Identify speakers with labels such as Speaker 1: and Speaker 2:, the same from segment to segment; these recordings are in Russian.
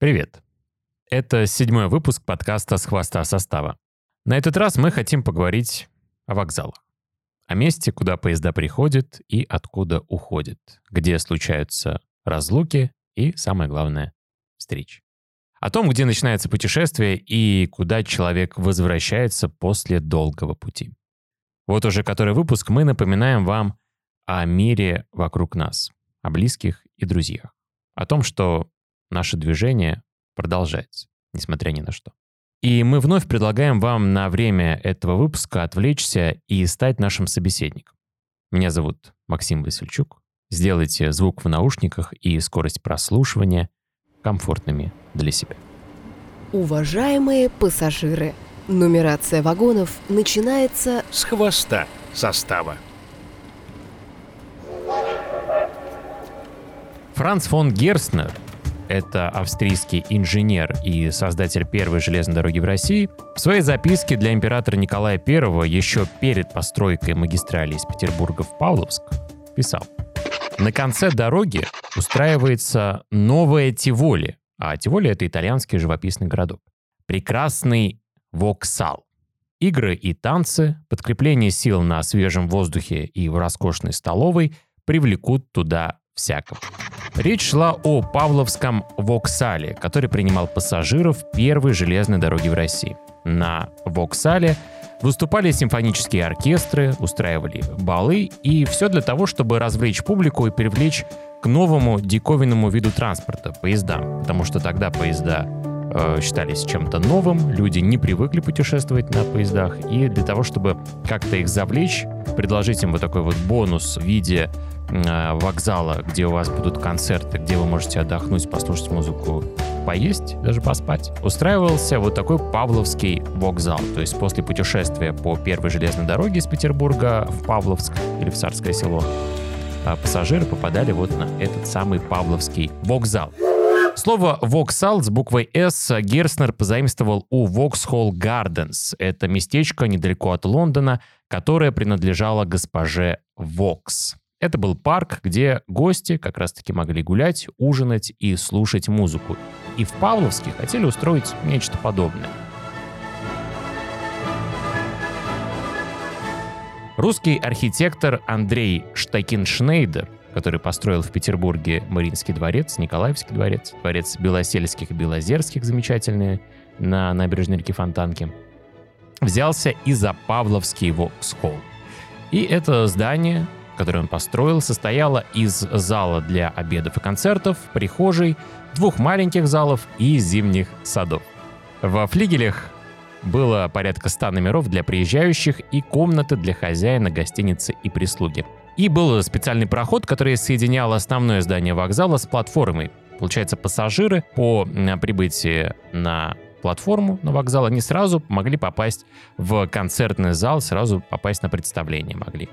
Speaker 1: Привет. Это седьмой выпуск подкаста «С хвоста состава». На этот раз мы хотим поговорить о вокзалах. О месте, куда поезда приходят и откуда уходят, где случаются разлуки и, самое главное, встречи. О том, где начинается путешествие и куда человек возвращается после долгого пути. Вот уже который выпуск мы напоминаем вам о мире вокруг нас, о близких и друзьях, о том, что наше движение продолжается, несмотря ни на что. И мы вновь предлагаем вам на время этого выпуска отвлечься и стать нашим собеседником. Меня зовут Максим Васильчук. Сделайте звук в наушниках и скорость прослушивания комфортными для себя.
Speaker 2: Уважаемые пассажиры, нумерация вагонов начинается
Speaker 3: с хвоста состава.
Speaker 1: Франц фон Герстнер это австрийский инженер и создатель первой железной дороги в России, в своей записке для императора Николая I еще перед постройкой магистрали из Петербурга в Павловск писал. На конце дороги устраивается новая Тиволи, а Тиволи — это итальянский живописный городок. Прекрасный Воксал. Игры и танцы, подкрепление сил на свежем воздухе и в роскошной столовой привлекут туда всякого. Речь шла о Павловском Воксале, который принимал пассажиров первой железной дороги в России. На Воксале выступали симфонические оркестры, устраивали балы, и все для того, чтобы развлечь публику и привлечь к новому диковинному виду транспорта – поездам. Потому что тогда поезда э, считались чем-то новым, люди не привыкли путешествовать на поездах, и для того, чтобы как-то их завлечь, предложить им вот такой вот бонус в виде вокзала, где у вас будут концерты, где вы можете отдохнуть, послушать музыку, поесть, даже поспать, устраивался вот такой Павловский вокзал. То есть после путешествия по первой железной дороге из Петербурга в Павловск или в Царское село, э, пассажиры попадали вот на этот самый Павловский вокзал. Слово «воксал» с буквой «С» Герснер позаимствовал у Vauxhall Gardens. Это местечко недалеко от Лондона, которое принадлежало госпоже Вокс. Это был парк, где гости как раз-таки могли гулять, ужинать и слушать музыку. И в Павловске хотели устроить нечто подобное. Русский архитектор Андрей Штакиншнейдер, который построил в Петербурге Мариинский дворец, Николаевский дворец, дворец Белосельских и Белозерских замечательные на набережной реки Фонтанки, взялся и за Павловский Воксхолл. И это здание которое он построил, состояла из зала для обедов и концертов, прихожей, двух маленьких залов и зимних садов. Во флигелях было порядка 100 номеров для приезжающих и комнаты для хозяина гостиницы и прислуги. И был специальный проход, который соединял основное здание вокзала с платформой. Получается, пассажиры по прибытии на платформу на вокзал, они сразу могли попасть в концертный зал, сразу попасть на представление могли.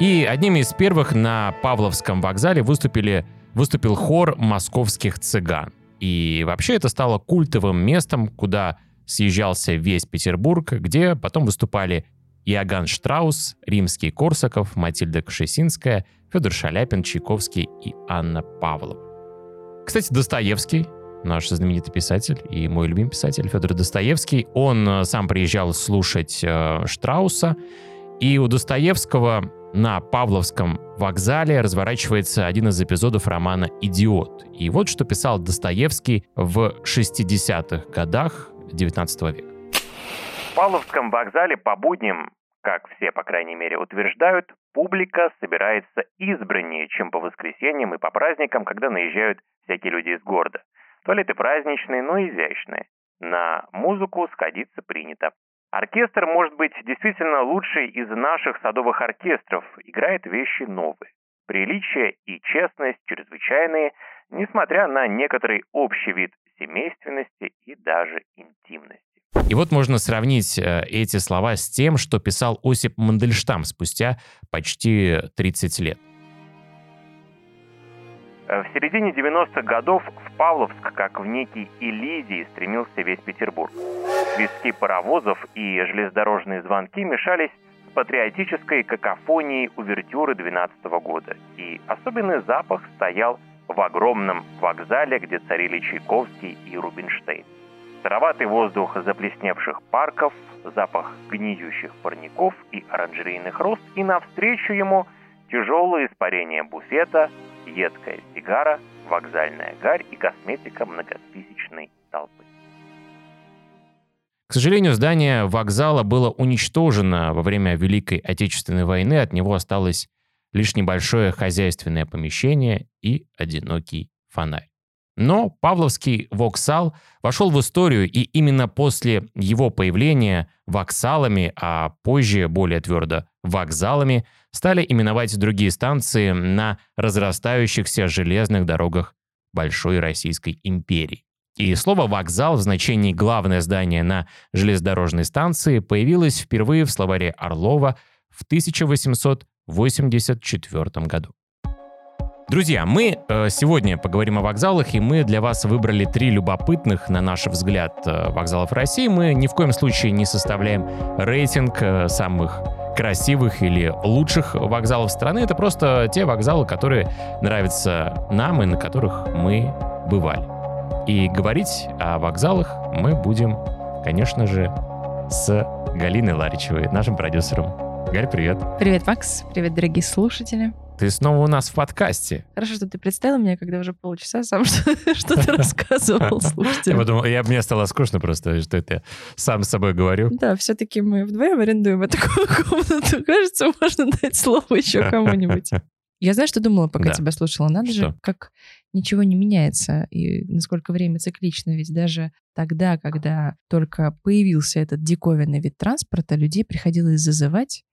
Speaker 1: И одним из первых на Павловском вокзале выступили, выступил хор московских цыган. И вообще это стало культовым местом, куда съезжался весь Петербург, где потом выступали Иоганн Штраус, Римский Корсаков, Матильда Кшесинская, Федор Шаляпин, Чайковский и Анна Павлова. Кстати, Достоевский, наш знаменитый писатель и мой любимый писатель Федор Достоевский, он э, сам приезжал слушать э, Штрауса, и у Достоевского на Павловском вокзале разворачивается один из эпизодов романа «Идиот». И вот что писал Достоевский в 60-х годах XIX века.
Speaker 4: В Павловском вокзале по будням, как все, по крайней мере, утверждают, публика собирается избраннее, чем по воскресеньям и по праздникам, когда наезжают всякие люди из города. Туалеты праздничные, но изящные. На музыку сходиться принято. Оркестр может быть действительно лучший из наших садовых оркестров, играет вещи новые. Приличие и честность чрезвычайные, несмотря на некоторый общий вид семейственности и даже интимности.
Speaker 1: И вот можно сравнить э, эти слова с тем, что писал Осип Мандельштам спустя почти 30 лет.
Speaker 4: Э, в середине 90-х годов в Павловск, как в некий Элизий, стремился весь Петербург. Свистки паровозов и железнодорожные звонки мешались с патриотической какофонией увертюры 12 года. И особенный запах стоял в огромном вокзале, где царили Чайковский и Рубинштейн. Сыроватый воздух заплесневших парков, запах гниющих парников и оранжерейных роз, и навстречу ему тяжелое испарение буфета, едкая сигара, вокзальная гарь и косметика многотысячной толпы.
Speaker 1: К сожалению, здание вокзала было уничтожено во время Великой Отечественной войны. От него осталось лишь небольшое хозяйственное помещение и одинокий фонарь. Но Павловский воксал вошел в историю, и именно после его появления воксалами, а позже, более твердо, вокзалами, стали именовать другие станции на разрастающихся железных дорогах Большой Российской империи. И слово «вокзал» в значении «главное здание на железнодорожной станции» появилось впервые в словаре Орлова в 1884 году. Друзья, мы э, сегодня поговорим о вокзалах, и мы для вас выбрали три любопытных, на наш взгляд, э, вокзалов России. Мы ни в коем случае не составляем рейтинг э, самых красивых или лучших вокзалов страны. Это просто те вокзалы, которые нравятся нам и на которых мы бывали. И говорить о вокзалах мы будем, конечно же, с Галиной Ларичевой, нашим продюсером. Галь, привет.
Speaker 5: Привет, Макс. Привет, дорогие слушатели.
Speaker 1: Ты снова у нас в подкасте.
Speaker 5: Хорошо, что ты представил меня, когда уже полчаса сам что-то рассказывал слушателям.
Speaker 1: Я подумал, я, мне стало скучно просто, что это сам с собой говорю.
Speaker 5: Да, все-таки мы вдвоем арендуем эту комнату. Кажется, можно дать слово еще кому-нибудь. Я знаю, что думала, пока
Speaker 1: Да.
Speaker 5: тебя слушала. Надо
Speaker 1: Что?
Speaker 5: же, как ничего не меняется, и насколько время циклично. Ведь даже тогда, когда только появился этот диковинный вид транспорта, людей приходилось зазывать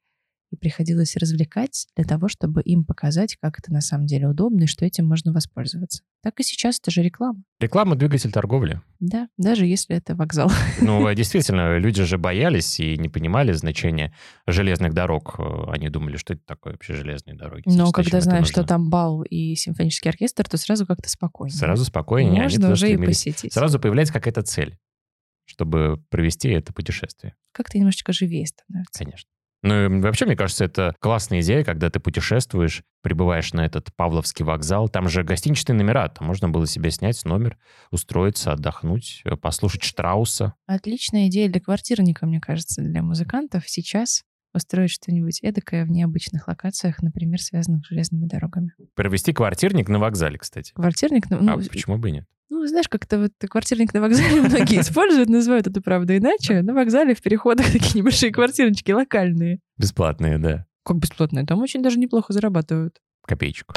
Speaker 5: и приходилось развлекать для того, чтобы им показать, как это на самом деле удобно и что этим можно воспользоваться. Так и сейчас это же реклама.
Speaker 1: Реклама — двигатель торговли.
Speaker 5: Да, даже если это вокзал.
Speaker 1: Ну, действительно, люди же боялись и не понимали значения железных дорог. Они думали, что это такое вообще железные дороги.
Speaker 5: Но когда знаешь, что там бал и симфонический оркестр, то сразу как-то спокойнее.
Speaker 1: Сразу спокойнее, они
Speaker 5: Можно
Speaker 1: туда
Speaker 5: уже и посетить.
Speaker 1: Сразу появляется какая-то цель, чтобы провести это путешествие,
Speaker 5: Как-то немножечко живее становится.
Speaker 1: конечно. Ну и вообще, мне кажется, это классная идея, когда ты путешествуешь, прибываешь на этот Павловский вокзал. Там же гостиничные номера, там можно было себе снять номер, устроиться, отдохнуть, послушать Штрауса.
Speaker 5: Отличная идея для квартирника, мне кажется, для музыкантов сейчас устроить что-нибудь эдакое в необычных локациях, например, связанных с железными дорогами.
Speaker 1: Провести квартирник на вокзале, кстати.
Speaker 5: Квартирник, ну,
Speaker 1: а
Speaker 5: ну,
Speaker 1: почему бы и нет?
Speaker 5: ну, знаешь, как-то вот квартирник на вокзале многие используют, называют это, правда, иначе. На вокзале в переходах такие небольшие квартирнички локальные.
Speaker 1: Бесплатные, да.
Speaker 5: Как бесплатные. Там очень даже неплохо зарабатывают.
Speaker 1: Копеечку.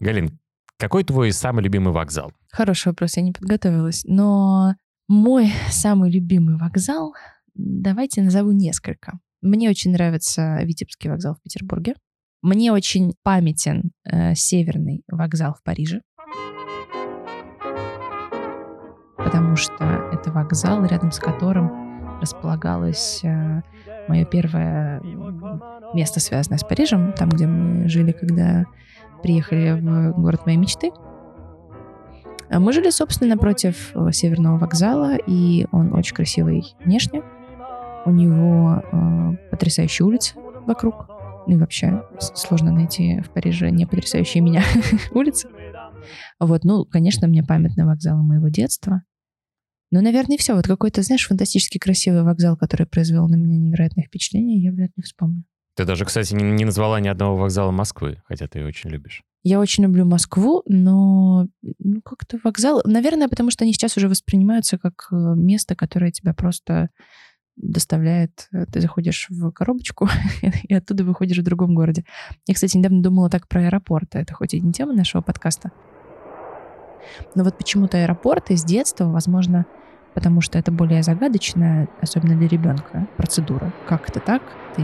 Speaker 1: Галин, какой твой самый любимый вокзал?
Speaker 5: Хороший вопрос, я не подготовилась. Но мой самый любимый вокзал, давайте назову несколько. Мне очень нравится Витебский вокзал в Петербурге. Мне очень памятен э, Северный вокзал в Париже. Потому что это вокзал, рядом с которым располагалось мое первое место, связанное с Парижем, там, где мы жили, когда приехали в город моей мечты. Мы жили, собственно, напротив э, Северного вокзала, и он очень красивый внешне. У него э, потрясающие улицы вокруг. Ну и вообще сложно найти в Париже не потрясающие меня улицы. Вот, ну, конечно, мне памятны вокзалы моего детства. Но, наверное, и все. Вот какой-то, знаешь, фантастически красивый вокзал, который произвел на меня невероятное впечатление, я вряд ли вспомню.
Speaker 1: Ты даже, кстати, не, не назвала ни одного вокзала Москвы, хотя ты ее очень любишь.
Speaker 5: Я очень люблю Москву, но ну, как-то вокзал... Наверное, потому что они сейчас уже воспринимаются как э, место, которое тебя просто доставляет... э, Ты заходишь в коробочку и оттуда выходишь в другом городе. Я, кстати, недавно думала так про аэропорты. Это хоть и не тема нашего подкаста. Но вот почему-то аэропорты с детства, возможно, потому что это более загадочная, особенно для ребенка, процедура. Как это так? Ты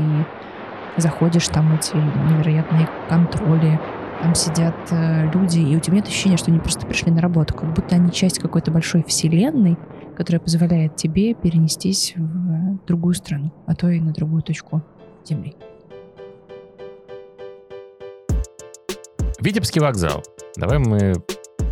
Speaker 5: заходишь, там эти невероятные контроли, там сидят э, люди, и у тебя нет ощущения, что они просто пришли на работу, как будто они часть какой-то большой вселенной, которая позволяет тебе перенестись в другую страну, а то и на другую точку Земли.
Speaker 1: Витебский вокзал. Давай мы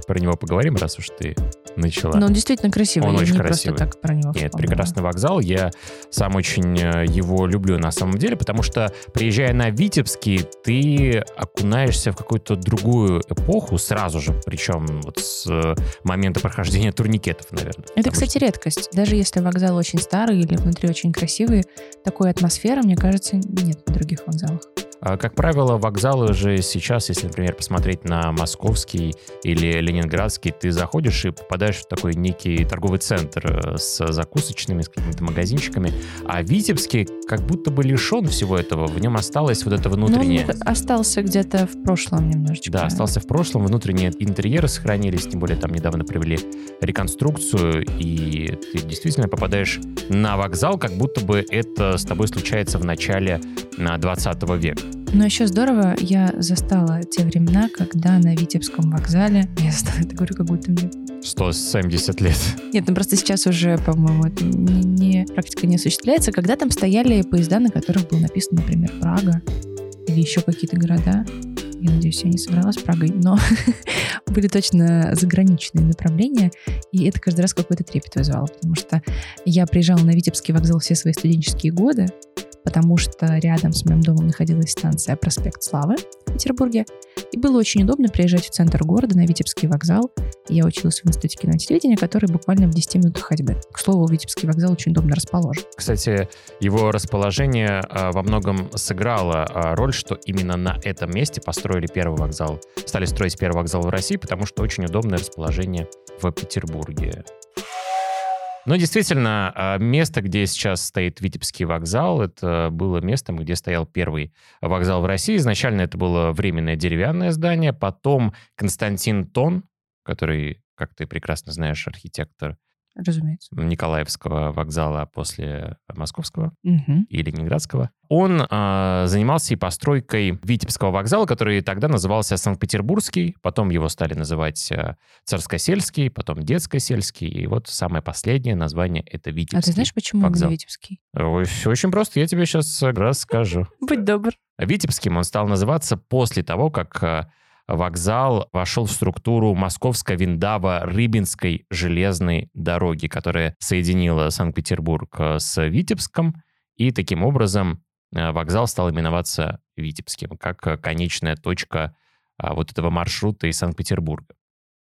Speaker 1: про него поговорим, раз уж ты начала.
Speaker 5: Но он действительно красивый.
Speaker 1: Он
Speaker 5: я
Speaker 1: очень
Speaker 5: не
Speaker 1: красивый.
Speaker 5: просто так про него
Speaker 1: Нет,
Speaker 5: вспомнила.
Speaker 1: прекрасный вокзал. Я сам очень э, его люблю на самом деле, потому что, приезжая на Витебский, ты окунаешься в какую-то другую эпоху сразу же, причем вот с э, момента прохождения турникетов, наверное.
Speaker 5: Это, кстати, редкость. Даже если вокзал очень старый или внутри очень красивый, такой атмосферы, мне кажется, нет на других вокзалах.
Speaker 1: А, Как правило, вокзалы же сейчас, если, например, посмотреть на московский или ленинградский, ты заходишь и попадаешь в такой некий торговый центр э, с закусочными, с какими-то магазинчиками. А Витебский как будто бы лишен всего этого. В нем осталось вот это
Speaker 5: он
Speaker 1: внутреннее...
Speaker 5: остался где-то в прошлом немножечко.
Speaker 1: Да, остался в прошлом, внутренние интерьеры сохранились, тем более там недавно провели реконструкцию, и ты действительно попадаешь на вокзал, как будто бы это с тобой случается в начале а, 20 века.
Speaker 5: Но еще здорово, я застала те времена, когда на Витебском вокзале... Я застала, это говорю, как будто мне...
Speaker 1: 170 лет.
Speaker 5: Нет, ну просто сейчас уже, по-моему, это не, не- практика не осуществляется. Когда там стояли поезда, на которых был написан, например, Прага или еще какие-то города. Я надеюсь, я не соврала с Прагой, но были точно заграничные направления, и это каждый раз какой-то трепет вызывало, потому что я приезжала на Витебский вокзал все свои студенческие годы, потому что рядом с моим домом находилась станция Проспект Славы в Петербурге, и было очень удобно приезжать в центр города на Витебский вокзал. Я училась в Институте кино телевидения, который буквально в 10 минутах ходьбы. К слову, Витебский вокзал очень удобно расположен.
Speaker 1: Кстати, его расположение а, во многом сыграло а, роль, что именно на этом месте построили первый вокзал, стали строить первый вокзал в России, потому что очень удобное расположение в Петербурге. Но действительно, а, место, где сейчас стоит Витебский вокзал, это было местом, где стоял первый вокзал в России. Изначально это было временное деревянное здание, потом Константин Тон, который, как ты прекрасно знаешь, архитектор
Speaker 5: Разумеется.
Speaker 1: Николаевского вокзала после Московского
Speaker 5: Мгм.
Speaker 1: и Ленинградского. Он а, занимался и постройкой Витебского вокзала, который тогда назывался Санкт-Петербургский, потом его стали называть а, Царскосельский, потом Детскосельский, и вот самое последнее название это Витебский.
Speaker 5: А ты знаешь, почему
Speaker 1: вокзал.
Speaker 5: Витебский?
Speaker 1: Всё очень просто, я тебе сейчас расскажу.
Speaker 5: Будь добр.
Speaker 1: Витебским он стал называться после того, как а, вокзал вошел в структуру Московско-Виндаво-Рыбинской железной дороги, которая соединила Санкт-Петербург а, с Витебском, и таким образом а, вокзал стал именоваться Витебским, как конечная точка а, вот этого маршрута из Санкт-Петербурга.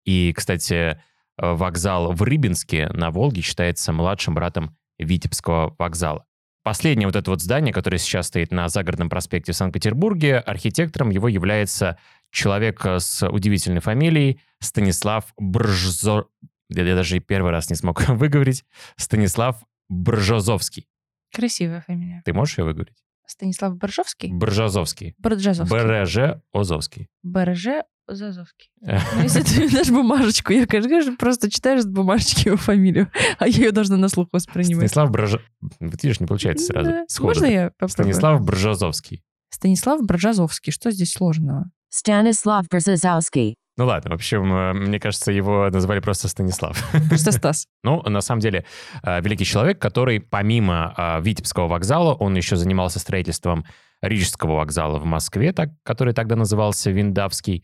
Speaker 1: И, кстати, а, вокзал в Рыбинске на Волге считается младшим братом Витебского вокзала. Последнее вот это вот здание, которое сейчас стоит на Загородном проспекте в Санкт-Петербурге, архитектором его является человек э, с удивительной фамилией Станислав Бржзо... Я я даже и первый раз не смог выговорить. Станислав Бржозовский.
Speaker 5: Красивая фамилия.
Speaker 1: Ты можешь ее выговорить?
Speaker 5: Станислав Боржовский?
Speaker 1: Бржозовский.
Speaker 5: Борджазовский.
Speaker 1: БРЖ Озовский.
Speaker 5: БРЖ Зазовский. Ну, если ты дашь бумажечку, я, конечно, просто читаешь с бумажечки его фамилию, а я ее должна на слух воспринимать.
Speaker 1: Станислав Брж... Вот видишь, не получается сразу.
Speaker 5: Да. Можно я попробую?
Speaker 1: Станислав Бржозовский.
Speaker 5: Станислав Борджазовский. Что здесь сложного?
Speaker 6: Stanislav Brzezowski.
Speaker 1: Ну ладно, в общем, э, мне кажется, его назвали просто Станислав.
Speaker 5: Просто Стас.
Speaker 1: Ну, на самом деле, э, великий человек, который помимо э, Витебского вокзала, он еще занимался строительством Рижского вокзала в Москве, так, который тогда назывался Виндавский,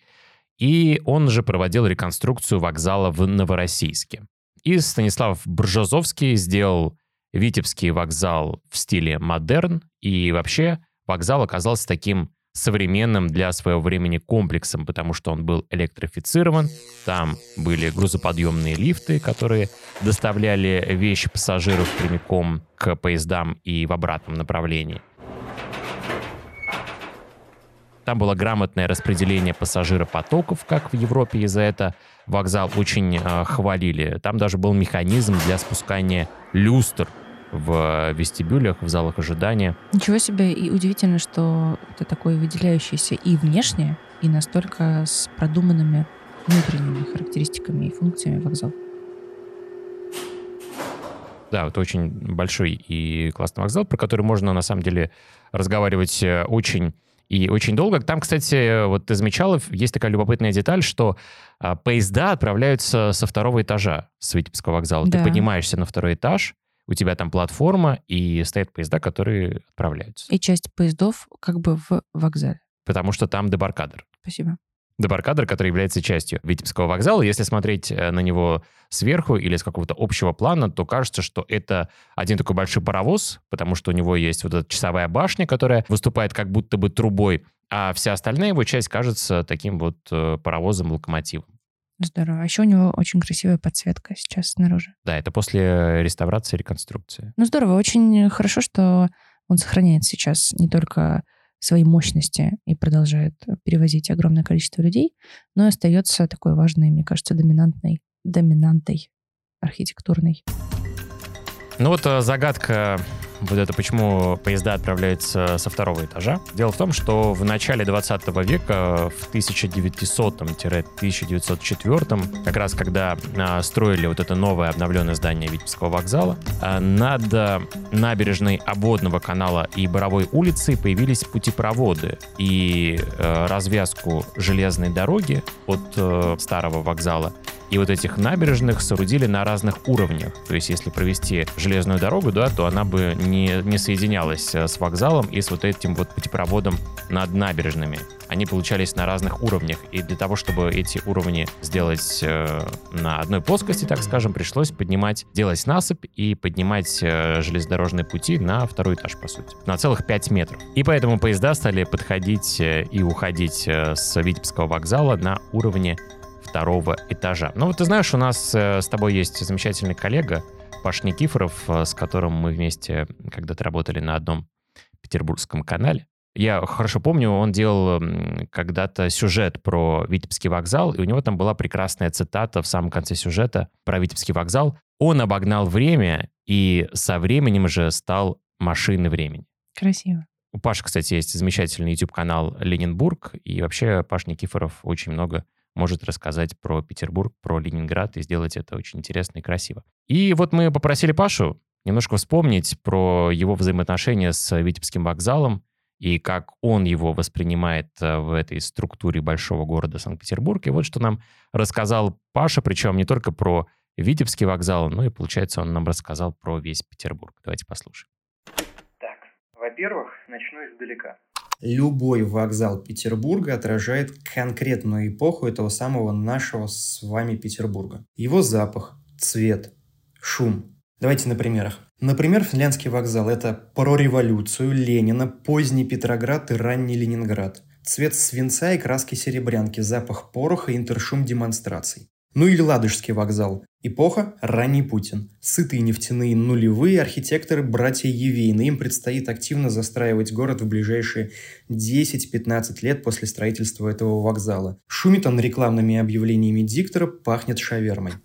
Speaker 1: и он же проводил реконструкцию вокзала в Новороссийске. И Станислав Бржозовский сделал Витебский вокзал в стиле модерн, и вообще вокзал оказался таким современным для своего времени комплексом, потому что он был электрифицирован, там были грузоподъемные лифты, которые доставляли вещи пассажиров прямиком к поездам и в обратном направлении. Там было грамотное распределение пассажиропотоков, как в Европе, и за это вокзал очень э, хвалили. Там даже был механизм для спускания люстр в вестибюлях, в залах ожидания.
Speaker 5: Ничего себе, и удивительно, что это такой выделяющийся и внешне, и настолько с продуманными внутренними характеристиками и функциями вокзал.
Speaker 1: Да, это очень большой и классный вокзал, про который можно на самом деле разговаривать э, очень и очень долго. Там, кстати, вот ты замечала, есть такая любопытная деталь, что а, поезда отправляются со второго этажа с Витебского вокзала.
Speaker 5: Да.
Speaker 1: Ты поднимаешься на второй этаж, у тебя там платформа, и стоят поезда, которые отправляются.
Speaker 5: И часть поездов как бы в вокзале.
Speaker 1: Потому что там дебаркадер.
Speaker 5: Спасибо.
Speaker 1: дебаркадер, который является частью Витебского вокзала. Если смотреть э, на него сверху или с какого-то общего плана, то кажется, что это один такой большой паровоз, потому что у него есть вот эта часовая башня, которая выступает как будто бы трубой, а вся остальная его часть кажется таким вот э, паровозом-локомотивом.
Speaker 5: Здорово. А еще у него очень красивая подсветка сейчас снаружи.
Speaker 1: Да, это после реставрации и реконструкции.
Speaker 5: Ну, здорово. Очень хорошо, что он сохраняет сейчас не только свои мощности и продолжает перевозить огромное количество людей, но и остается такой важной, мне кажется, доминантной, доминантой архитектурной.
Speaker 1: Ну вот э, загадка вот это почему поезда отправляются со второго этажа. Дело в том, что в начале 20 века, в 1900-1904, как раз когда а, строили вот это новое обновленное здание Витебского вокзала, а, над набережной обводного канала и Боровой улицы появились путепроводы. И а, развязку железной дороги от а, старого вокзала и вот этих набережных соорудили на разных уровнях. То есть если провести железную дорогу, да, то она бы не, не соединялась э, с вокзалом и с вот этим вот путепроводом над набережными. Они получались на разных уровнях. И для того, чтобы эти уровни сделать э, на одной плоскости, так скажем, пришлось поднимать, делать насыпь и поднимать э, железнодорожные пути на второй этаж, по сути. На целых 5 метров. И поэтому поезда стали подходить э, и уходить э, с Витебского вокзала на уровне второго этажа. Ну вот ты знаешь, у нас э, с тобой есть замечательный коллега, Паш Никифоров, э, с которым мы вместе когда-то работали на одном петербургском канале. Я хорошо помню, он делал когда-то сюжет про Витебский вокзал, и у него там была прекрасная цитата в самом конце сюжета про Витебский вокзал. Он обогнал время и со временем же стал машиной времени.
Speaker 5: Красиво.
Speaker 1: У Паши, кстати, есть замечательный YouTube-канал «Ленинбург», и вообще Паш Никифоров очень много может рассказать про Петербург, про Ленинград и сделать это очень интересно и красиво. И вот мы попросили Пашу немножко вспомнить про его взаимоотношения с Витебским вокзалом и как он его воспринимает э, в этой структуре большого города Санкт-Петербург. И вот что нам рассказал Паша, причем не только про Витебский вокзал, но и, получается, он нам рассказал про весь Петербург. Давайте послушаем.
Speaker 7: Так, во-первых, начну издалека
Speaker 8: любой вокзал Петербурга отражает конкретную эпоху этого самого нашего с вами Петербурга. Его запах, цвет, шум. Давайте на примерах. Например, Финляндский вокзал – это про революцию, Ленина, поздний Петроград и ранний Ленинград. Цвет свинца и краски серебрянки, запах пороха и интершум демонстраций. Ну или Ладожский вокзал. Эпоха – ранний Путин. Сытые нефтяные нулевые архитекторы – братья Евейны. Им предстоит активно застраивать город в ближайшие 10-15 лет после строительства этого вокзала. Шумит он рекламными объявлениями диктора, пахнет шавермой.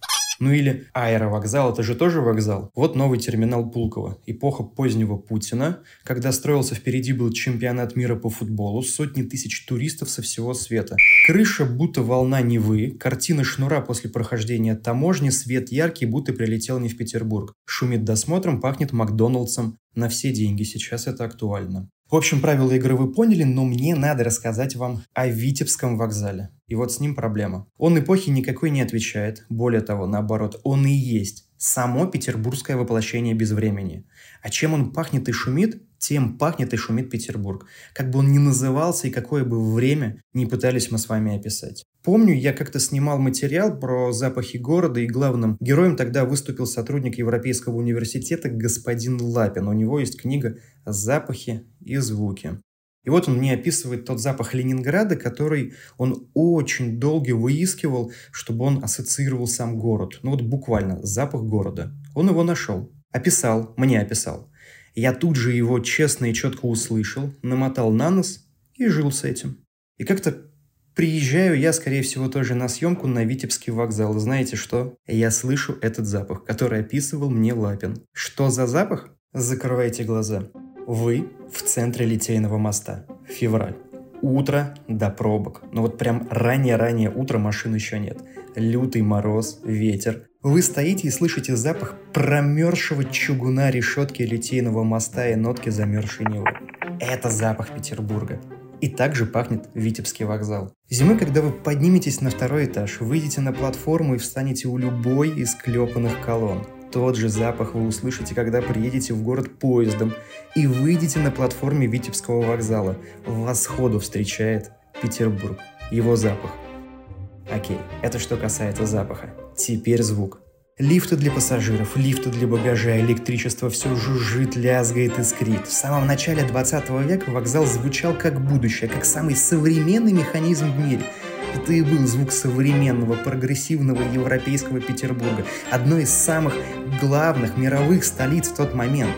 Speaker 8: Ну или аэровокзал, это же тоже вокзал. Вот новый терминал Пулково. Эпоха позднего Путина, когда строился впереди был чемпионат мира по футболу, сотни тысяч туристов со всего света. Крыша будто волна Невы, картина шнура после прохождения таможни, свет яркий, будто прилетел не в Петербург. Шумит досмотром, пахнет Макдоналдсом. На все деньги сейчас это актуально. В общем, правила игры вы поняли, но мне надо рассказать вам о Витебском вокзале. И вот с ним проблема. Он эпохи никакой не отвечает. Более того, наоборот, он и есть само петербургское воплощение безвремени. А чем он пахнет и шумит, тем пахнет и шумит Петербург. Как бы он ни назывался и какое бы время не пытались мы с вами описать. Помню, я как-то снимал материал про запахи города, и главным героем тогда выступил сотрудник Европейского университета господин Лапин. У него есть книга «Запахи и звуки». И вот он мне описывает тот запах Ленинграда, который он очень долго выискивал, чтобы он ассоциировал сам город. Ну вот буквально запах города. Он его нашел. Описал, мне описал. Я тут же его честно и четко услышал, намотал на нос и жил с этим. И как-то Приезжаю я, скорее всего, тоже на съемку на Витебский вокзал. Знаете что? Я слышу этот запах, который описывал мне Лапин. Что за запах? Закрывайте глаза. Вы в центре Литейного моста. Февраль. Утро до пробок. Но вот прям раннее-раннее утро машин еще нет. Лютый мороз, ветер. Вы стоите и слышите запах промерзшего чугуна решетки Литейного моста и нотки замерзшей Невы. Это запах Петербурга. И также пахнет Витебский вокзал. Зимой, когда вы подниметесь на второй этаж, выйдете на платформу и встанете у любой из клепанных колонн. Тот же запах вы услышите, когда приедете в город поездом и выйдете на платформе Витебского вокзала. Вас сходу встречает Петербург. Его запах Окей, это что касается запаха. Теперь звук. Лифты для пассажиров, лифты для багажа, электричество все жужжит, лязгает, искрит. В самом начале 20 века вокзал звучал как будущее, как самый современный механизм в мире. Это и был звук современного, прогрессивного европейского Петербурга, одной из самых главных мировых столиц в тот момент.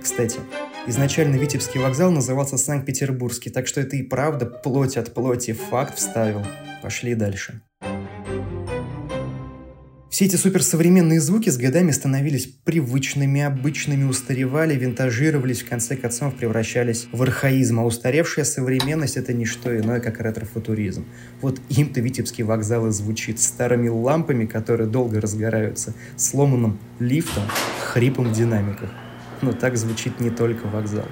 Speaker 8: Кстати, изначально Витебский вокзал назывался Санкт-Петербургский, так что это и правда плоть от плоти факт вставил. Пошли дальше. Все эти суперсовременные звуки с годами становились привычными, обычными, устаревали, винтажировались, в конце концов превращались в архаизм. А устаревшая современность — это не что иное, как ретрофутуризм. Вот им-то Витебский вокзал и звучит. Старыми лампами, которые долго разгораются, сломанным лифтом, хрипом в динамиках. Но так звучит не только вокзал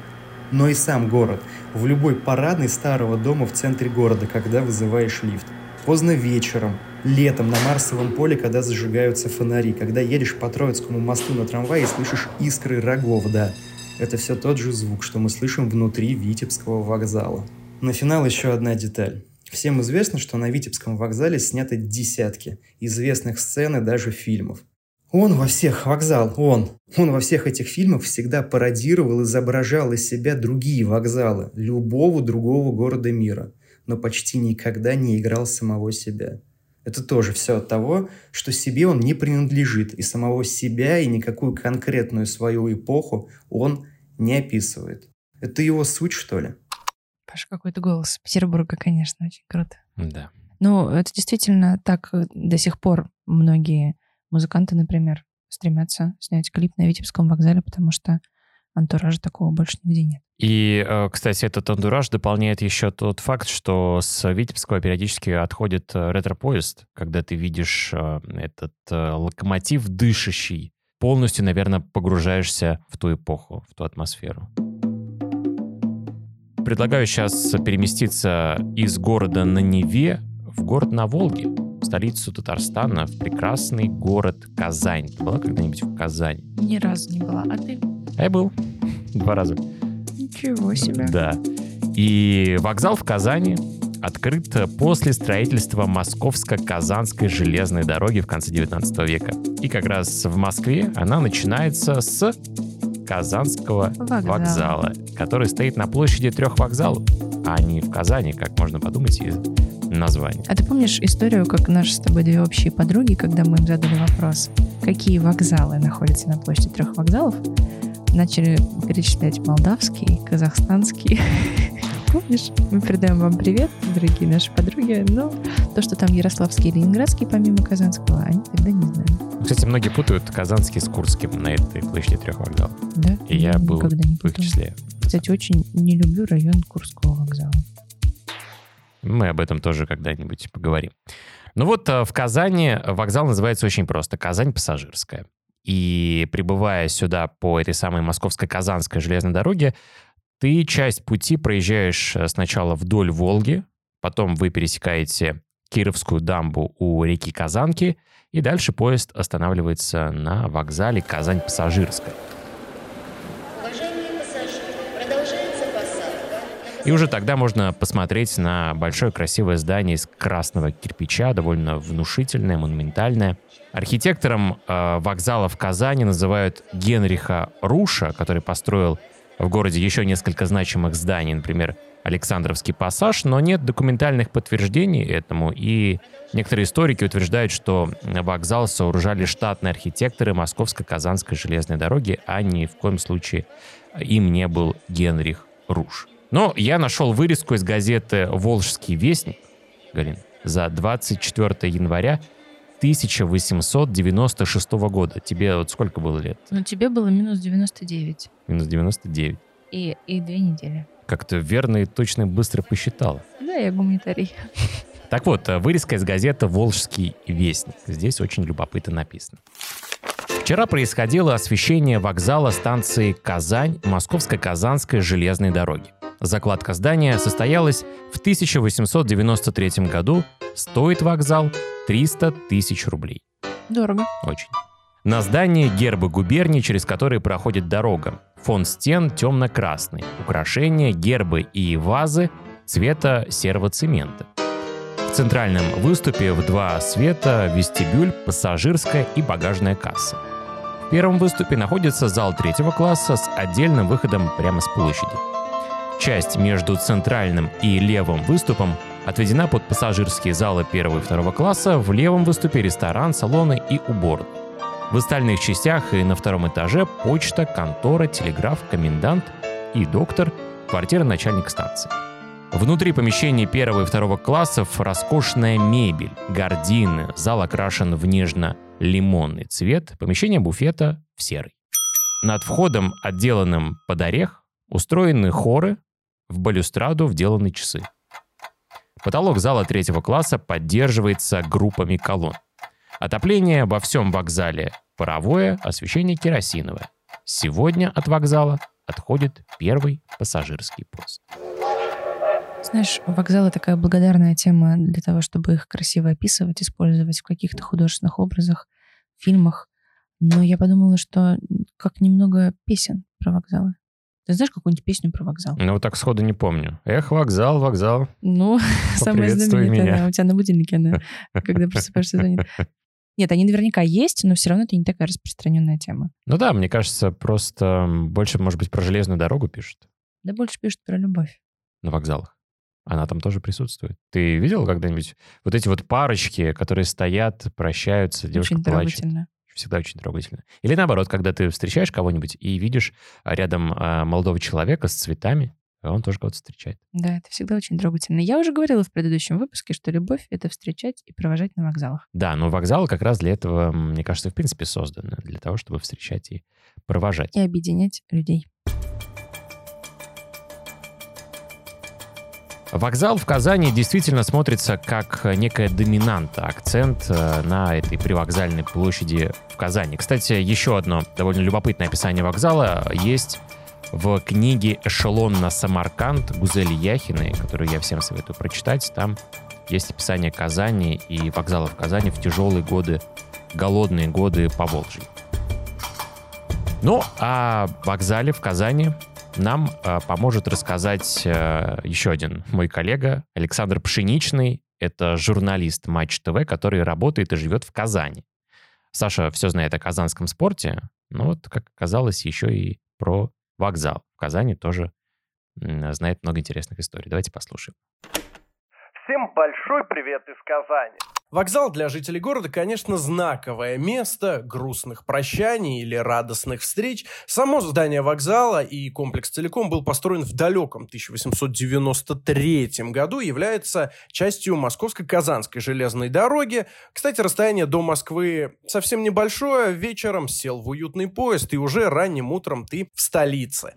Speaker 8: но и сам город. В любой парадной старого дома в центре города, когда вызываешь лифт. Поздно вечером, летом на Марсовом поле, когда зажигаются фонари, когда едешь по Троицкому мосту на трамвае и слышишь искры рогов, да. Это все тот же звук, что мы слышим внутри Витебского вокзала. На финал еще одна деталь. Всем известно, что на Витебском вокзале сняты десятки известных сцен и даже фильмов. Он во всех, вокзал, он. Он во всех этих фильмах всегда пародировал, изображал из себя другие вокзалы, любого другого города мира, но почти никогда не играл самого себя. Это тоже все от того, что себе он не принадлежит, и самого себя, и никакую конкретную свою эпоху он не описывает. Это его суть, что ли?
Speaker 5: Паша, какой-то голос Петербурга, конечно, очень круто.
Speaker 1: Да.
Speaker 5: Ну, это действительно так э, до сих пор многие музыканты, например, стремятся снять клип на Витебском вокзале, потому что антуража такого больше нигде нет.
Speaker 1: И, э, кстати, этот антураж дополняет еще тот факт, что с Витебского периодически отходит э, ретро-поезд, когда ты видишь э, этот локомотив дышащий, полностью, наверное, погружаешься в ту эпоху, в ту атмосферу. Предлагаю сейчас переместиться из города на Неве в город на Волге, в столицу Татарстана, в прекрасный город Казань. Ты была когда-нибудь в Казань?
Speaker 5: Ни разу не была. А ты?
Speaker 1: А я был. Два раза.
Speaker 5: Ничего себе.
Speaker 1: Да. И вокзал в Казани открыт после строительства Московско-Казанской железной дороги в конце 19 века. И как раз в Москве она начинается с Казанского
Speaker 5: Вокзал.
Speaker 1: вокзала, который стоит на площади трех вокзалов, а не в Казани, как можно подумать из названия.
Speaker 5: А ты помнишь историю, как наши с тобой две общие подруги, когда мы им задали вопрос, какие вокзалы находятся на площади трех вокзалов, начали перечислять молдавский, казахстанский. Помнишь? Мы передаем вам привет, дорогие наши подруги. Но то, что там Ярославский и Ленинградский, помимо Казанского, они тогда не знали.
Speaker 1: Кстати, многие путают Казанский с Курским на этой площади трех вокзалов.
Speaker 5: Да?
Speaker 1: И я был
Speaker 5: никогда не
Speaker 1: в их числе.
Speaker 5: Кстати, очень не люблю район Курского вокзала.
Speaker 1: Мы об этом тоже когда-нибудь поговорим. Ну вот э, в Казани вокзал называется очень просто. Казань пассажирская. И прибывая сюда по этой самой московско-казанской железной дороге, ты часть пути проезжаешь э, сначала вдоль Волги, потом вы пересекаете Кировскую дамбу у реки Казанки, и дальше поезд останавливается на вокзале Казань-Пассажирская. И уже тогда можно посмотреть на большое красивое здание из красного кирпича, довольно внушительное, монументальное. Архитектором э, вокзала в Казани называют Генриха Руша, который построил в городе еще несколько значимых зданий, например, Александровский пассаж, но нет документальных подтверждений этому, и некоторые историки утверждают, что вокзал сооружали штатные архитекторы Московско-Казанской железной дороги, а ни в коем случае им не был Генрих Руш. Но я нашел вырезку из газеты «Волжский вестник», Галин, за 24 января 1896 года. Тебе вот сколько было лет?
Speaker 5: Но тебе было минус 99
Speaker 1: Минус 99.
Speaker 5: и, и две недели.
Speaker 1: Как то верно и точно быстро посчитала.
Speaker 5: Да, я гуманитарий.
Speaker 1: Так вот, э, вырезка из газеты «Волжский вестник». Здесь очень любопытно написано. Вчера происходило освещение вокзала станции Казань Московско-Казанской железной дороги. Закладка здания состоялась в 1893 году. Стоит вокзал 300 тысяч рублей.
Speaker 5: Дорого.
Speaker 1: Очень. На здании гербы губернии, через которые проходит дорога. Фон стен темно-красный. Украшения, гербы и вазы цвета серого цемента. В центральном выступе в два света вестибюль, пассажирская и багажная касса. В первом выступе находится зал третьего класса с отдельным выходом прямо с площади. Часть между центральным и левым выступом отведена под пассажирские залы первого и второго класса, в левом выступе ресторан, салоны и уборные. В остальных частях и на втором этаже почта, контора, телеграф, комендант и доктор, квартира начальника станции. Внутри помещений первого и второго классов роскошная мебель, гардины, зал окрашен в нежно-лимонный цвет, помещение буфета в серый. Над входом, отделанным под орех, устроены хоры, в балюстраду вделаны часы. Потолок зала третьего класса поддерживается группами колонн. Отопление во всем вокзале паровое, освещение керосиновое. Сегодня от вокзала отходит первый пассажирский поезд.
Speaker 5: Знаешь, вокзалы такая благодарная тема для того, чтобы их красиво описывать, использовать в каких-то художественных образах, фильмах. Но я подумала, что как немного песен про вокзалы. Ты знаешь какую-нибудь песню про вокзал?
Speaker 1: Ну, вот так сходу не помню. Эх, вокзал, вокзал.
Speaker 5: Ну, самая знаменитая,
Speaker 1: меня.
Speaker 5: да, у тебя на будильнике она, когда просыпаешься, звонит. Нет, они наверняка есть, но все равно это не такая распространенная тема.
Speaker 1: Ну да, мне кажется, просто больше, может быть, про железную дорогу пишут
Speaker 5: Да больше пишут про любовь.
Speaker 1: на вокзалах. Она там тоже присутствует. Ты видел когда-нибудь вот эти вот парочки, которые стоят, прощаются, девушка
Speaker 5: Очень
Speaker 1: плачет? Всегда очень трогательно. Или наоборот, когда ты встречаешь кого-нибудь и видишь а, рядом а, молодого человека с цветами, он тоже кого-то встречает.
Speaker 5: Да, это всегда очень трогательно. Я уже говорила в предыдущем выпуске, что любовь — это встречать и провожать на вокзалах.
Speaker 1: Да, но вокзалы как раз для этого, мне кажется, в принципе созданы. Для того, чтобы встречать и провожать.
Speaker 5: И объединять людей.
Speaker 1: Вокзал в Казани действительно смотрится как некая доминанта, акцент э, на этой привокзальной площади в Казани. Кстати, еще одно довольно любопытное описание вокзала есть в книге «Эшелон на Самарканд» Гузели Яхиной, которую я всем советую прочитать. Там есть описание Казани и вокзала в Казани в тяжелые годы, голодные годы по Волжье. Ну, а вокзале в Казани нам э, поможет рассказать э, еще один мой коллега Александр Пшеничный. Это журналист Матч ТВ, который работает и живет в Казани. Саша все знает о казанском спорте, но вот, как оказалось, еще и про вокзал. В Казани тоже знает много интересных историй. Давайте послушаем.
Speaker 9: Всем большой привет из Казани. Вокзал для жителей города, конечно, знаковое место грустных прощаний или радостных встреч. Само здание вокзала и комплекс целиком был построен в далеком 1893 году является частью Московско-Казанской железной дороги. Кстати, расстояние до Москвы совсем небольшое. Вечером сел в уютный поезд и уже ранним утром ты в столице.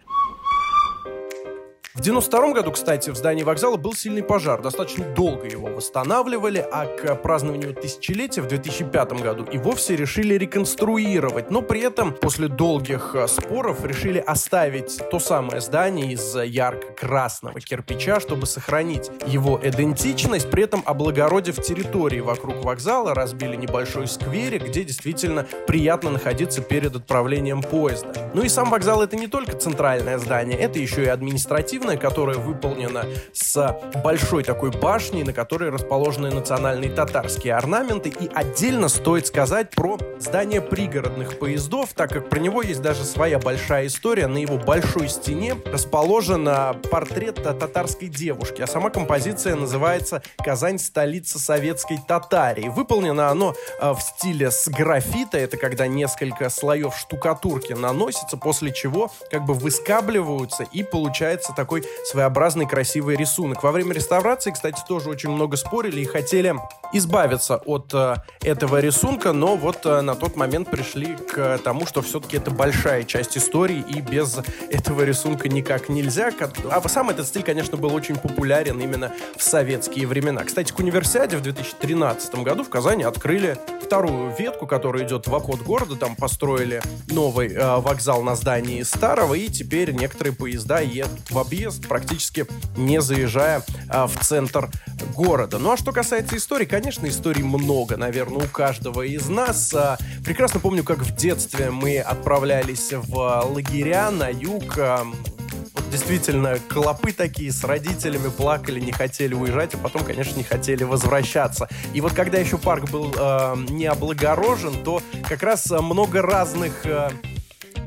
Speaker 9: В 92 году, кстати, в здании вокзала был сильный пожар. Достаточно долго его восстанавливали, а к празднованию тысячелетия в 2005 году и вовсе решили реконструировать. Но при этом после долгих э, споров решили оставить то самое здание из ярко-красного кирпича, чтобы сохранить его идентичность, при этом облагородив территории вокруг вокзала, разбили небольшой скверик, где действительно приятно находиться перед отправлением поезда. Ну и сам вокзал это не только центральное здание, это еще и административное, которое выполнено с большой такой башней, на которой расположены национальные татарские орнаменты. И отдельно стоит сказать про здание пригородных поездов, так как про него есть даже своя большая история. На его большой стене расположен портрет татарской девушки, а сама композиция называется «Казань – столица советской Татарии». Выполнено оно а, в стиле с графита, это когда несколько слоев штукатурки наносится, после чего как бы выскабливаются и получается такой своеобразный красивый рисунок. Во время реставрации, кстати, тоже очень много спорили и хотели избавиться от э, этого рисунка, но вот э, на тот момент пришли к тому, что все-таки это большая часть истории, и без этого рисунка никак нельзя. А сам этот стиль, конечно, был очень популярен именно в советские времена. Кстати, к универсиаде в 2013 году в Казани открыли вторую ветку, которая идет в обход города. Там построили новый э, вокзал на здании старого, и теперь некоторые поезда едут в объезд, практически не заезжая э, в центр города. Ну а что касается истории, конечно, историй много, наверное, у каждого из нас. А, Прекрасно помню, как в детстве мы отправлялись в лагеря на юг. вот действительно клопы такие с родителями плакали, не хотели уезжать, а потом, конечно, не хотели возвращаться. И вот когда еще парк был э, не облагорожен, то как раз много разных э,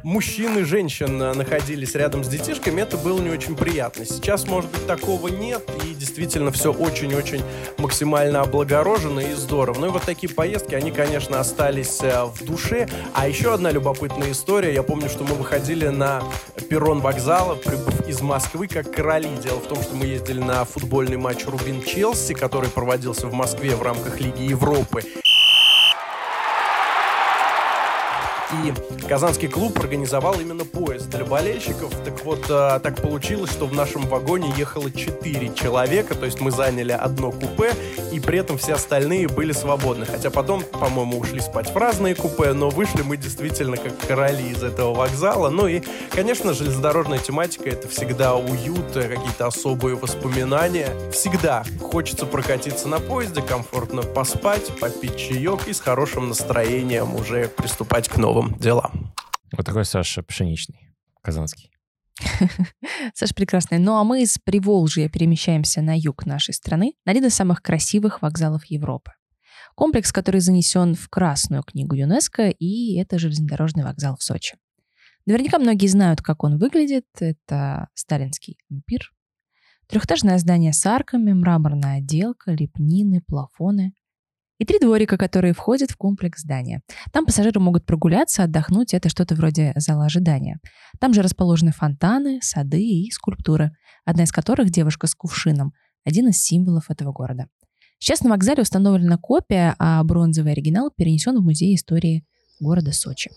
Speaker 9: мужчин и женщин находились рядом с детишками, это было не очень приятно. Сейчас, может быть, такого нет, и действительно все очень-очень максимально облагорожено и здорово. Ну и вот такие поездки, они, конечно, остались э, в душе. А еще одна любопытная история. Я помню, что мы выходили на перрон вокзала, прибыв из Москвы, как короли. Дело в том, что мы ездили на футбольный матч Рубин-Челси, который проводился в Москве в рамках Лиги Европы. И Казанский клуб организовал именно поезд для болельщиков. Так вот, э, так получилось, что в нашем вагоне ехало 4 человека, то есть мы заняли одно купе, и при этом все остальные были свободны. Хотя потом, по-моему, ушли спать в разные купе, но вышли мы действительно как короли из этого вокзала. Ну и, конечно, железнодорожная тематика — это всегда уют, э, какие-то особые воспоминания. Всегда хочется прокатиться на поезде, комфортно поспать, попить чаек и с хорошим настроением уже приступать к новым делам.
Speaker 1: Вот такой Саша пшеничный, казанский.
Speaker 5: Саша прекрасный. Ну а мы из Приволжья перемещаемся на юг нашей страны, на один из самых красивых вокзалов Европы. Комплекс, который занесен в Красную книгу ЮНЕСКО, и это железнодорожный вокзал в Сочи. Наверняка многие знают, как он выглядит. Это сталинский ампир. Трехэтажное здание с арками, мраморная отделка, лепнины, плафоны и три дворика, которые входят в комплекс здания. Там пассажиры могут прогуляться, отдохнуть, это что-то вроде зала ожидания. Там же расположены фонтаны, сады и скульптуры, одна из которых девушка с кувшином, один из символов этого города. Сейчас на вокзале установлена копия, а бронзовый оригинал перенесен в Музей истории города Сочи.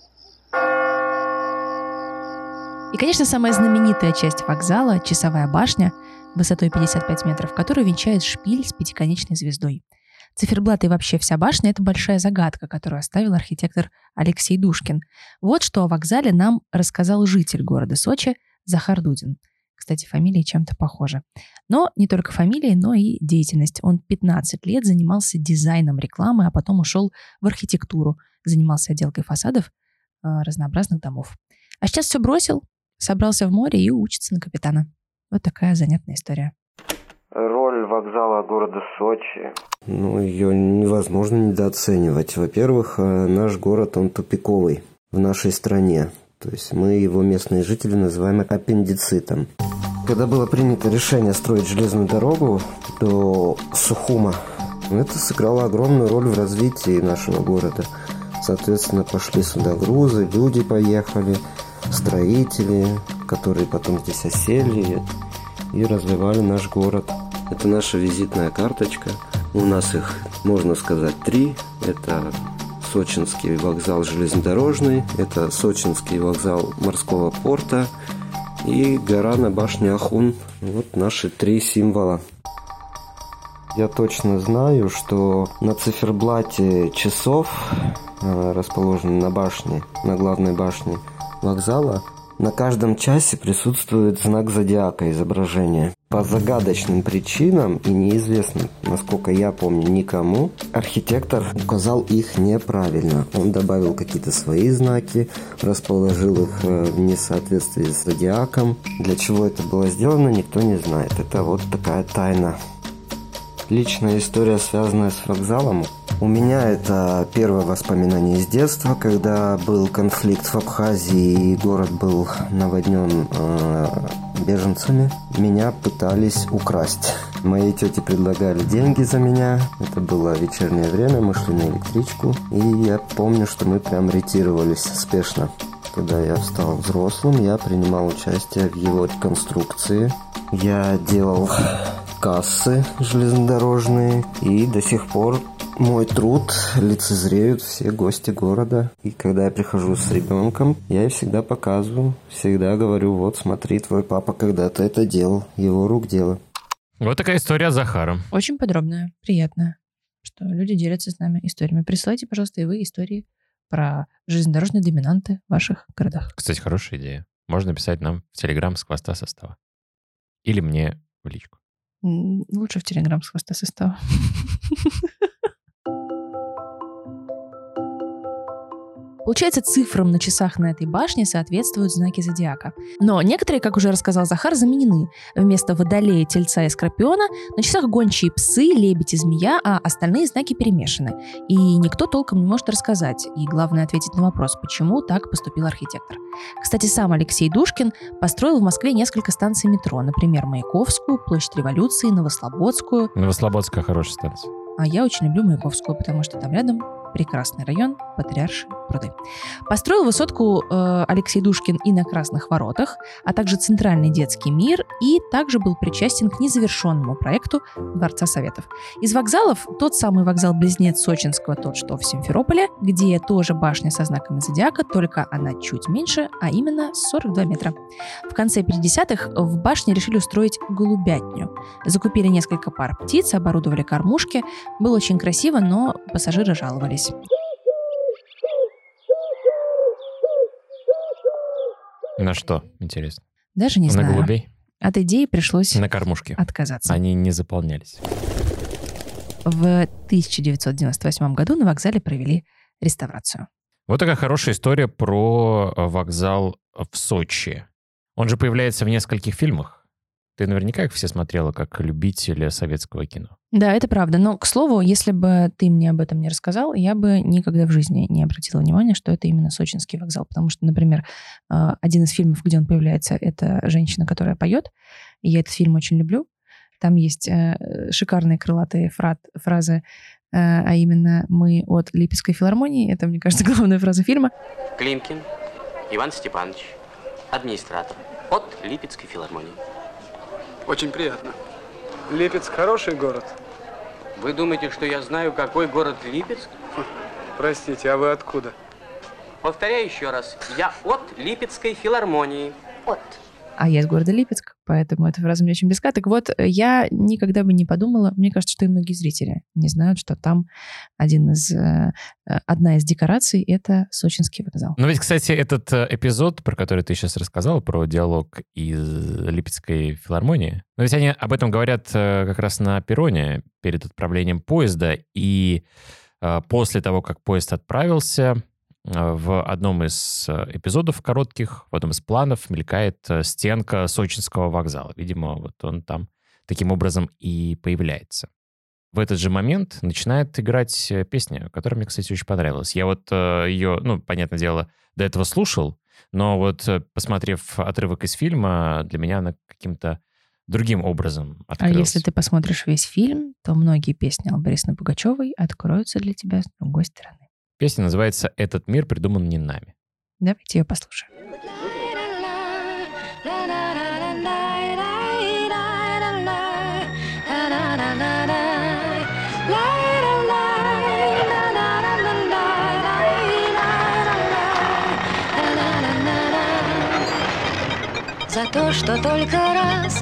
Speaker 5: И, конечно, самая знаменитая часть вокзала – часовая башня высотой 55 метров, которую венчает шпиль с пятиконечной звездой – Циферблат и вообще вся башня — это большая загадка, которую оставил архитектор Алексей Душкин. Вот что о вокзале нам рассказал житель города Сочи Захар Дудин. Кстати, фамилии чем-то похожи. Но не только фамилии, но и деятельность. Он 15 лет занимался дизайном рекламы, а потом ушел в архитектуру, занимался отделкой фасадов э, разнообразных домов. А сейчас все бросил, собрался в море и учится на капитана. Вот такая занятная история.
Speaker 10: Роль вокзала города Сочи.
Speaker 11: Ну, ее невозможно недооценивать. Во-первых, э, наш город, он тупиковый в нашей стране. То есть мы его местные жители называем аппендицитом. Когда было принято решение строить железную дорогу до Сухума, это сыграло огромную роль в развитии нашего города. Соответственно, пошли сюда грузы, люди поехали, строители, которые потом здесь осели и развивали наш город. Это наша визитная карточка. У нас их, можно сказать, три. Это Сочинский вокзал железнодорожный, это Сочинский вокзал морского порта и гора на башне Ахун. Вот наши три символа. Я точно знаю, что на циферблате часов, э, расположенный на башне, на главной башне вокзала, на каждом часе присутствует знак зодиака изображения. По загадочным причинам и неизвестным, насколько я помню, никому, архитектор указал их неправильно. Он добавил какие-то свои знаки, расположил их э, в несоответствии с зодиаком. Для чего это было сделано, никто не знает. Это вот такая тайна. Личная история, связанная с вокзалом, у меня это первое воспоминание из детства, когда был конфликт в Абхазии и город был наводнен э, беженцами. Меня пытались украсть. Моей тете предлагали деньги за меня. Это было вечернее время, мы шли на электричку. И я помню, что мы прям ретировались спешно. Когда я стал взрослым, я принимал участие в его реконструкции. Я делал кассы железнодорожные и до сих пор мой труд лицезреют все гости города. И когда я прихожу с ребенком, я ей всегда показываю, всегда говорю, вот смотри, твой папа когда-то это делал, его рук дело.
Speaker 1: Вот такая история с Захаром.
Speaker 5: Очень подробная, приятная, что люди делятся с нами историями. Присылайте, пожалуйста, и вы истории про железнодорожные доминанты в ваших городах.
Speaker 1: Кстати, хорошая идея. Можно писать нам в Телеграм с хвоста состава. Или мне в личку.
Speaker 5: Лучше в Телеграм с хвоста состава. Получается, цифрам на часах на этой башне соответствуют знаки зодиака. Но некоторые, как уже рассказал Захар, заменены. Вместо водолея, тельца и скорпиона на часах гончие псы, лебедь и змея, а остальные знаки перемешаны. И никто толком не может рассказать. И главное ответить на вопрос, почему так поступил архитектор. Кстати, сам Алексей Душкин построил в Москве несколько станций метро. Например, Маяковскую, Площадь Революции, Новослободскую.
Speaker 1: Новослободская хорошая станция.
Speaker 5: А я очень люблю Маяковскую, потому что там рядом прекрасный район, Патриарши пруды. Построил высотку э, Алексей Душкин и на Красных воротах, а также Центральный детский мир, и также был причастен к незавершенному проекту Дворца Советов. Из вокзалов тот самый вокзал-близнец Сочинского, тот, что в Симферополе, где тоже башня со знаками зодиака, только она чуть меньше, а именно 42 метра. В конце 50-х в башне решили устроить голубятню. Закупили несколько пар птиц, оборудовали кормушки. Было очень красиво, но пассажиры жаловались.
Speaker 1: На что, интересно?
Speaker 5: Даже не
Speaker 1: На
Speaker 5: знаю.
Speaker 1: голубей?
Speaker 5: От идеи пришлось
Speaker 1: На кормушке.
Speaker 5: отказаться.
Speaker 1: Они не заполнялись.
Speaker 5: В 1998 году на вокзале провели реставрацию.
Speaker 1: Вот такая хорошая история про э, вокзал в Сочи. Он же появляется в нескольких фильмах. Ты наверняка их все смотрела как любитель советского кино.
Speaker 5: Да, это правда. Но, к слову, если бы ты мне об этом не рассказал, я бы никогда в жизни не обратила внимания, что это именно сочинский вокзал. Потому что, например, э, один из фильмов, где он появляется, это женщина, которая поет. И я этот фильм очень люблю. Там есть э, шикарные крылатые фра- фразы, э, а именно «Мы от Липецкой филармонии». Это, мне кажется, главная фраза фильма.
Speaker 12: Климкин Иван Степанович, администратор от Липецкой филармонии.
Speaker 13: Очень приятно. Липецк хороший город.
Speaker 12: Вы думаете, что я знаю, какой город Липецк?
Speaker 13: Простите, а вы откуда?
Speaker 12: Повторяю еще раз. Я от Липецкой филармонии.
Speaker 14: От.
Speaker 5: А я из города Липецк, поэтому эта фраза мне очень близка. Так вот, э, я никогда бы не подумала, мне кажется, что и многие зрители не знают, что там один из, э, э, одна из декораций — это сочинский вокзал.
Speaker 1: Но ведь, кстати, этот эпизод, про который ты сейчас рассказал, про диалог из Липецкой филармонии, но ведь они об этом говорят как раз на перроне перед отправлением поезда, и после того, как поезд отправился, в одном из э, эпизодов коротких, в одном из планов мелькает э, стенка сочинского вокзала. Видимо, вот он там таким образом и появляется. В этот же момент начинает играть э, песня, которая мне, кстати, очень понравилась. Я вот э, ее, ну, понятное дело, до этого слушал, но вот э, посмотрев отрывок из фильма, для меня она каким-то другим образом
Speaker 5: А
Speaker 1: открылась.
Speaker 5: если ты посмотришь весь фильм, то многие песни Албарисны Пугачевой откроются для тебя с другой стороны.
Speaker 1: Песня называется «Этот мир придуман не нами».
Speaker 5: Давайте ее послушаем.
Speaker 15: За то, что только раз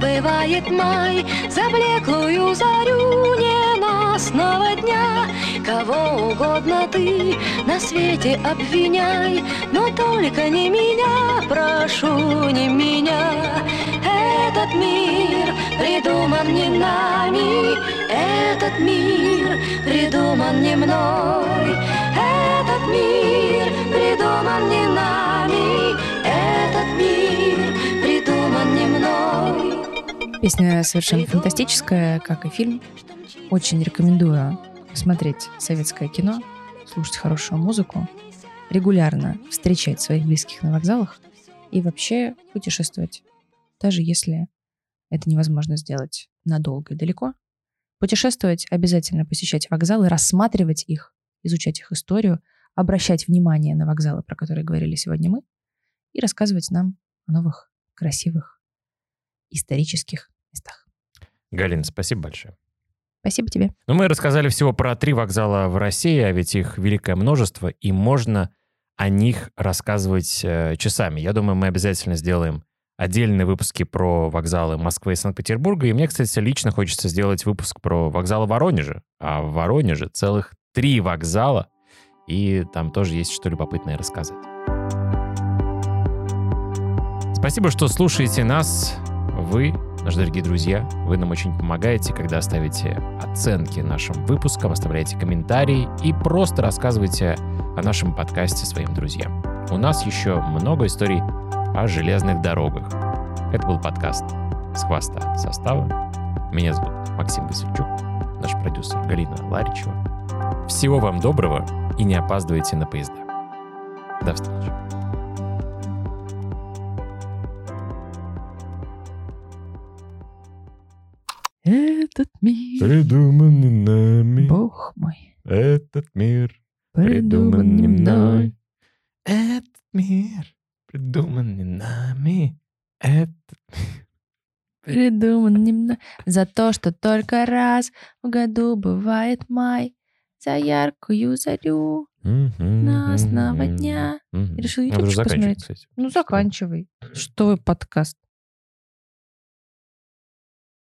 Speaker 15: бывает май, За блеклую зарю ненастного дня. Кого угодно ты на свете обвиняй, Но только не меня, прошу, не меня. Этот мир придуман не нами, Этот мир придуман не мной. Этот мир придуман не нами,
Speaker 5: Песня совершенно фантастическая, как и фильм. Очень рекомендую смотреть советское кино, слушать хорошую музыку, регулярно встречать своих близких на вокзалах и вообще путешествовать, даже если это невозможно сделать надолго и далеко. Путешествовать, обязательно посещать вокзалы, рассматривать их, изучать их историю, обращать внимание на вокзалы, про которые говорили сегодня мы, и рассказывать нам о новых, красивых, исторических местах.
Speaker 1: Галина, спасибо большое.
Speaker 5: Спасибо тебе.
Speaker 1: Ну, мы рассказали всего про три вокзала в России, а ведь их великое множество, и можно о них рассказывать э, часами. Я думаю, мы обязательно сделаем отдельные выпуски про вокзалы Москвы и Санкт-Петербурга. И мне, кстати, лично хочется сделать выпуск про вокзалы Воронежа. А в Воронеже целых три вокзала, и там тоже есть что любопытное рассказать. Спасибо, что слушаете нас. Вы Наши дорогие друзья, вы нам очень помогаете, когда ставите оценки нашим выпускам, оставляете комментарии и просто рассказываете о нашем подкасте своим друзьям. У нас еще много историй о железных дорогах. Это был подкаст «С хвоста состава». Меня зовут Максим Васильчук, наш продюсер Галина Ларичева. Всего вам доброго и не опаздывайте на поезда. До встречи.
Speaker 5: Этот мир,
Speaker 1: Придуманный нами.
Speaker 5: бог мой,
Speaker 1: Этот мир
Speaker 5: придуман не мной.
Speaker 1: Этот мир придуманный нами. Этот
Speaker 5: Придуман не мной. За то, что только раз в году бывает май. За яркую зарю нас дня.
Speaker 1: Мгм.
Speaker 5: Решил YouTube посмотреть. Ну, заканчивай. Что вы подкаст?